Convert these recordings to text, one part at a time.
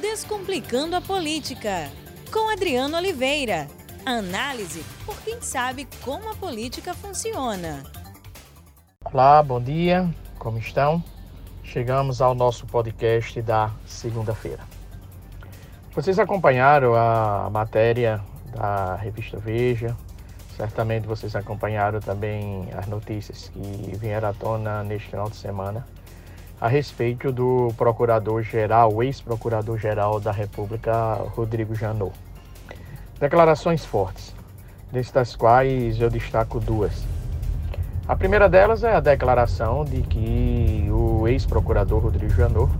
Descomplicando a Política, com Adriano Oliveira. Análise por quem sabe como a política funciona. Olá, bom dia, como estão? Chegamos ao nosso podcast da segunda-feira. Vocês acompanharam a matéria da revista Veja, certamente vocês acompanharam também as notícias que vieram à tona neste final de semana a respeito do procurador-geral, ex-procurador-geral da República, Rodrigo Janot. Declarações fortes, destas quais eu destaco duas. A primeira delas é a declaração de que o ex-procurador Rodrigo Janot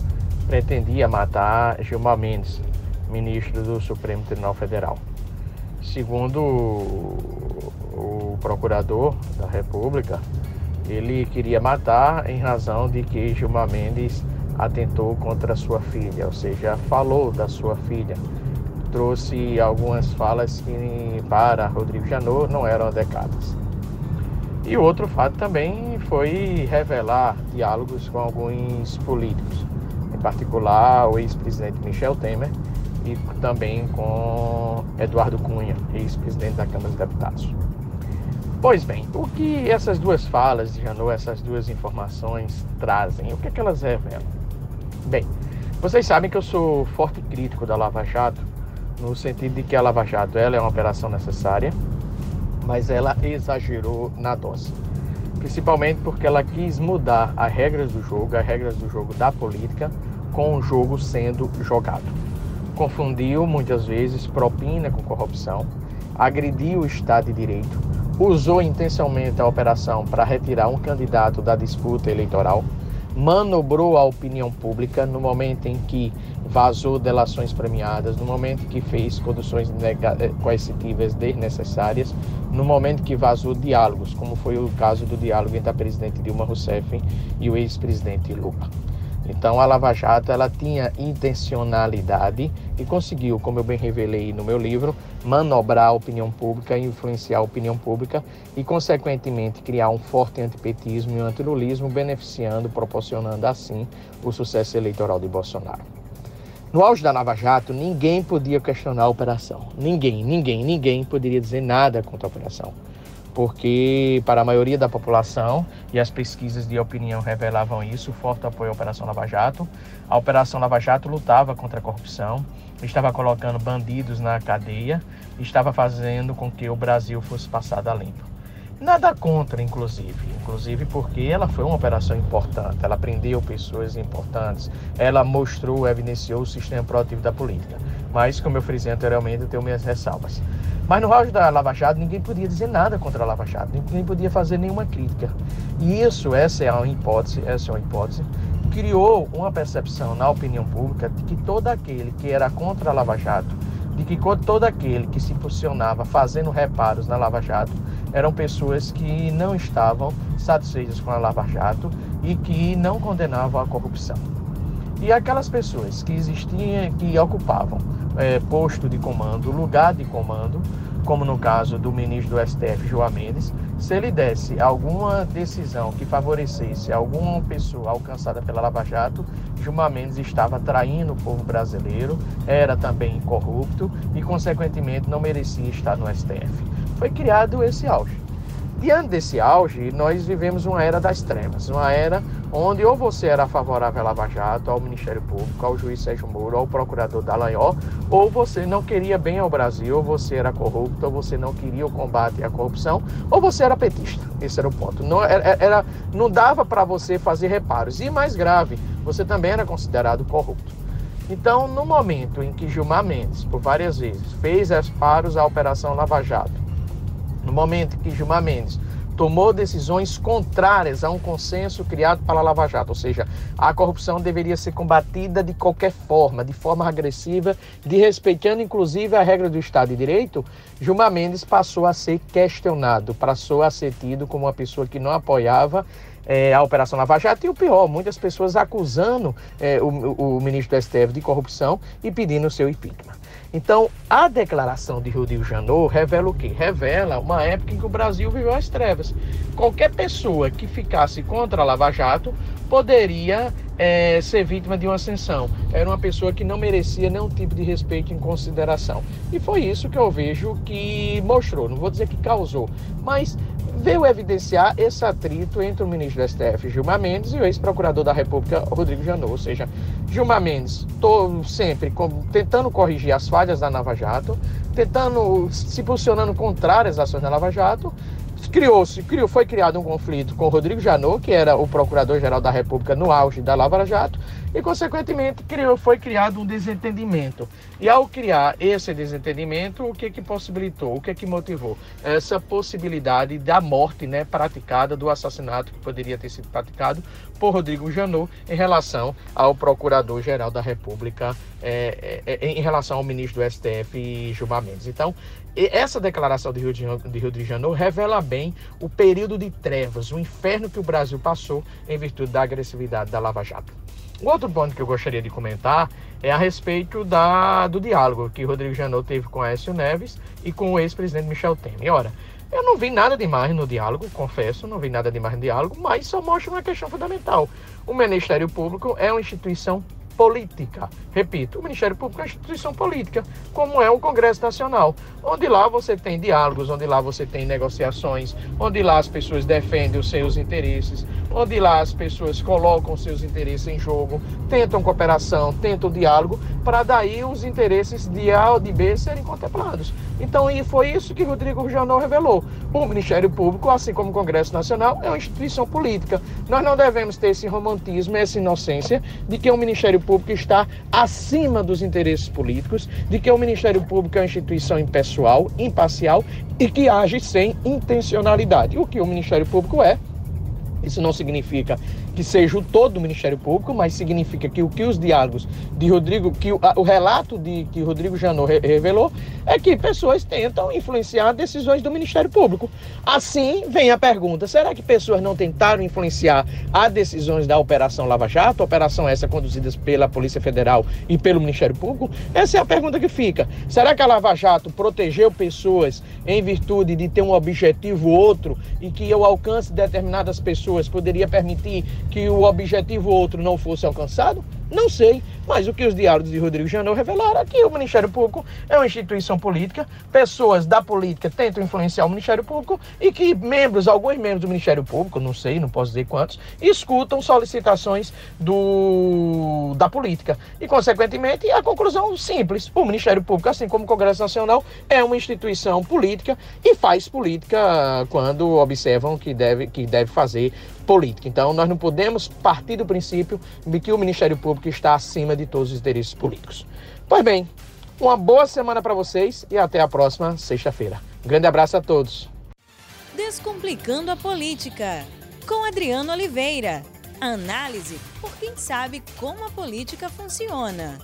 pretendia matar Gilmar Mendes, ministro do Supremo Tribunal Federal. Segundo o procurador da República, ele queria matar em razão de que Gilmar Mendes atentou contra sua filha, ou seja, falou da sua filha. Trouxe algumas falas que para Rodrigo Janot não eram adequadas. E outro fato também foi revelar diálogos com alguns políticos, em particular o ex-presidente Michel Temer e também com Eduardo Cunha, ex-presidente da Câmara dos Deputados. Pois bem, o que essas duas falas de Janot, essas duas informações trazem? O que, é que elas revelam? Bem, vocês sabem que eu sou forte crítico da Lava Jato, no sentido de que a Lava Jato ela é uma operação necessária, mas ela exagerou na dose. Principalmente porque ela quis mudar as regras do jogo, as regras do jogo da política, com o jogo sendo jogado. Confundiu muitas vezes propina com corrupção, agrediu o Estado de Direito, usou intencionalmente a operação para retirar um candidato da disputa eleitoral, manobrou a opinião pública no momento em que vazou delações premiadas, no momento em que fez conduções eh, coercitivas desnecessárias, no momento que vazou diálogos, como foi o caso do diálogo entre a presidente Dilma Rousseff e o ex-presidente Lula. Então a Lava Jato ela tinha intencionalidade e conseguiu, como eu bem revelei no meu livro, manobrar a opinião pública, influenciar a opinião pública e, consequentemente, criar um forte antipetismo e um antilulismo, beneficiando, proporcionando assim o sucesso eleitoral de Bolsonaro. No auge da Lava Jato, ninguém podia questionar a operação. Ninguém, ninguém, ninguém poderia dizer nada contra a operação porque para a maioria da população, e as pesquisas de opinião revelavam isso, forte apoio à Operação Lava Jato. A Operação Lava Jato lutava contra a corrupção, estava colocando bandidos na cadeia, estava fazendo com que o Brasil fosse passado a limpo. Nada contra, inclusive, inclusive porque ela foi uma operação importante, ela prendeu pessoas importantes, ela mostrou, evidenciou o sistema proativo da política. Mas, como eu frisei anteriormente, eu tenho minhas ressalvas. Mas no auge da Lava Jato, ninguém podia dizer nada contra a Lava Jato, ninguém podia fazer nenhuma crítica. E isso, essa é uma hipótese, essa é uma hipótese, criou uma percepção na opinião pública de que todo aquele que era contra a Lava Jato, de que todo aquele que se posicionava fazendo reparos na Lava Jato, eram pessoas que não estavam satisfeitas com a Lava Jato e que não condenavam a corrupção. E aquelas pessoas que existiam, que ocupavam é, posto de comando, lugar de comando, como no caso do ministro do STF, João Mendes, se ele desse alguma decisão que favorecesse alguma pessoa alcançada pela Lava Jato, Gilmar Mendes estava traindo o povo brasileiro, era também corrupto e, consequentemente, não merecia estar no STF. Foi criado esse auge. Diante desse auge, nós vivemos uma era das trevas, uma era onde ou você era favorável à Lava Jato, ao Ministério Público, ao juiz Sérgio Moro, ao procurador Dallagnol, ou você não queria bem ao Brasil, ou você era corrupto, ou você não queria o combate à corrupção, ou você era petista. Esse era o ponto. Não, era, era não dava para você fazer reparos. E mais grave, você também era considerado corrupto. Então, no momento em que Gilmar Mendes, por várias vezes, fez reparos à Operação Lava Jato, no momento que Gilmar Mendes tomou decisões contrárias a um consenso criado pela Lava Jato, ou seja, a corrupção deveria ser combatida de qualquer forma, de forma agressiva, de respeitando inclusive a regra do Estado de Direito, Gilmar Mendes passou a ser questionado, passou a ser tido como uma pessoa que não apoiava é, a Operação Lava Jato e o pior, muitas pessoas acusando é, o, o, ministro do STF de corrupção e pedindo o seu impeachment. Então, a declaração de Rodrigo Janot revela o quê? Revela uma época em que o Brasil viveu as trevas. Qualquer pessoa que ficasse contra a Lava Jato poderia é, ser vítima de uma ascensão. Era uma pessoa que não merecia nenhum tipo de respeito e consideração. E foi isso que eu vejo que mostrou, não vou dizer que causou, mas veio evidenciar esse atrito entre o ministro do STF, Gilmar Mendes, e o ex-procurador da República, Rodrigo Janot. Ou seja, Gilmar Mendes tô sempre tentando corrigir as falhas da Lava Jato, tentando se posicionando contrário às ações da Lava Jato, criou-se, criou, foi criado um conflito com Rodrigo Janot, que era o procurador-geral da República no auge da Lava Jato, e consequentemente criou, foi criado um desentendimento. E ao criar esse desentendimento, o que que possibilitou, o que que motivou essa possibilidade da morte, né, praticada do assassinato que poderia ter sido praticado por Rodrigo Janot em relação ao procurador-geral da República, é, é, é em relação ao ministro do STF Gilmar Mendes. Então, essa declaração de Rio de, Rio de Janeiro revela bem o período de trevas, o inferno que o Brasil passou em virtude da agressividade da Lava Jato. Um outro ponto que eu gostaria de comentar é a respeito da, do diálogo que Rodrigo Janot teve com Aécio Neves e com o ex-presidente Michel Temer. Ora, eu não vi nada demais no diálogo, confesso, não vi nada demais no diálogo, mas só mostra uma questão fundamental. O Ministério Público é uma instituição política. Repito, o Ministério Público é uma instituição política, como é o Congresso Nacional, onde lá você tem diálogos, onde lá você tem negociações, onde lá as pessoas defendem os seus interesses, onde lá as pessoas colocam seus interesses em jogo, tentam cooperação, tentam diálogo, para daí os interesses de A ou de B serem contemplados. Então, e foi isso que Rodrigo Janot revelou. O Ministério Público, assim como o Congresso Nacional, é uma instituição política. Nós não devemos ter esse romantismo, essa inocência de que o Ministério Público está acima dos interesses políticos, de que o Ministério Público é uma instituição impessoal, imparcial e que age sem intencionalidade. O que o Ministério Público é, isso não significa que seja o todo do Ministério Público, mas significa que o que os diálogos de Rodrigo, que o, o relato de que Rodrigo Janot re revelou é que pessoas tentam influenciar decisões do Ministério Público. Assim vem a pergunta: será que pessoas não tentaram influenciar as decisões da Operação Lava Jato, operação essa conduzida pela Polícia Federal e pelo Ministério Público? Essa é a pergunta que fica. Será que a Lava Jato protegeu pessoas em virtude de ter um objetivo outro e que o alcance de determinadas pessoas poderia permitir que o objetivo outro não fosse alcançado? Não sei, mas o que os diálogos de Rodrigo Janot revelaram é que o Ministério Público é uma instituição política, pessoas da política tentam influenciar o Ministério Público e que membros, alguns membros do Ministério Público, não sei, não posso dizer quantos, escutam solicitações do, da política. E, consequentemente, a conclusão simples: o Ministério Público, assim como o Congresso Nacional, é uma instituição política e faz política quando observam que deve, que deve fazer política. Então, nós não podemos partir do princípio de que o Ministério Público está acima de todos os interesses políticos. Pois bem, uma boa semana para vocês e até a próxima sexta-feira. Grande abraço a todos. Descomplicando a Política, com Adriano Oliveira. Análise por quem sabe como a política funciona.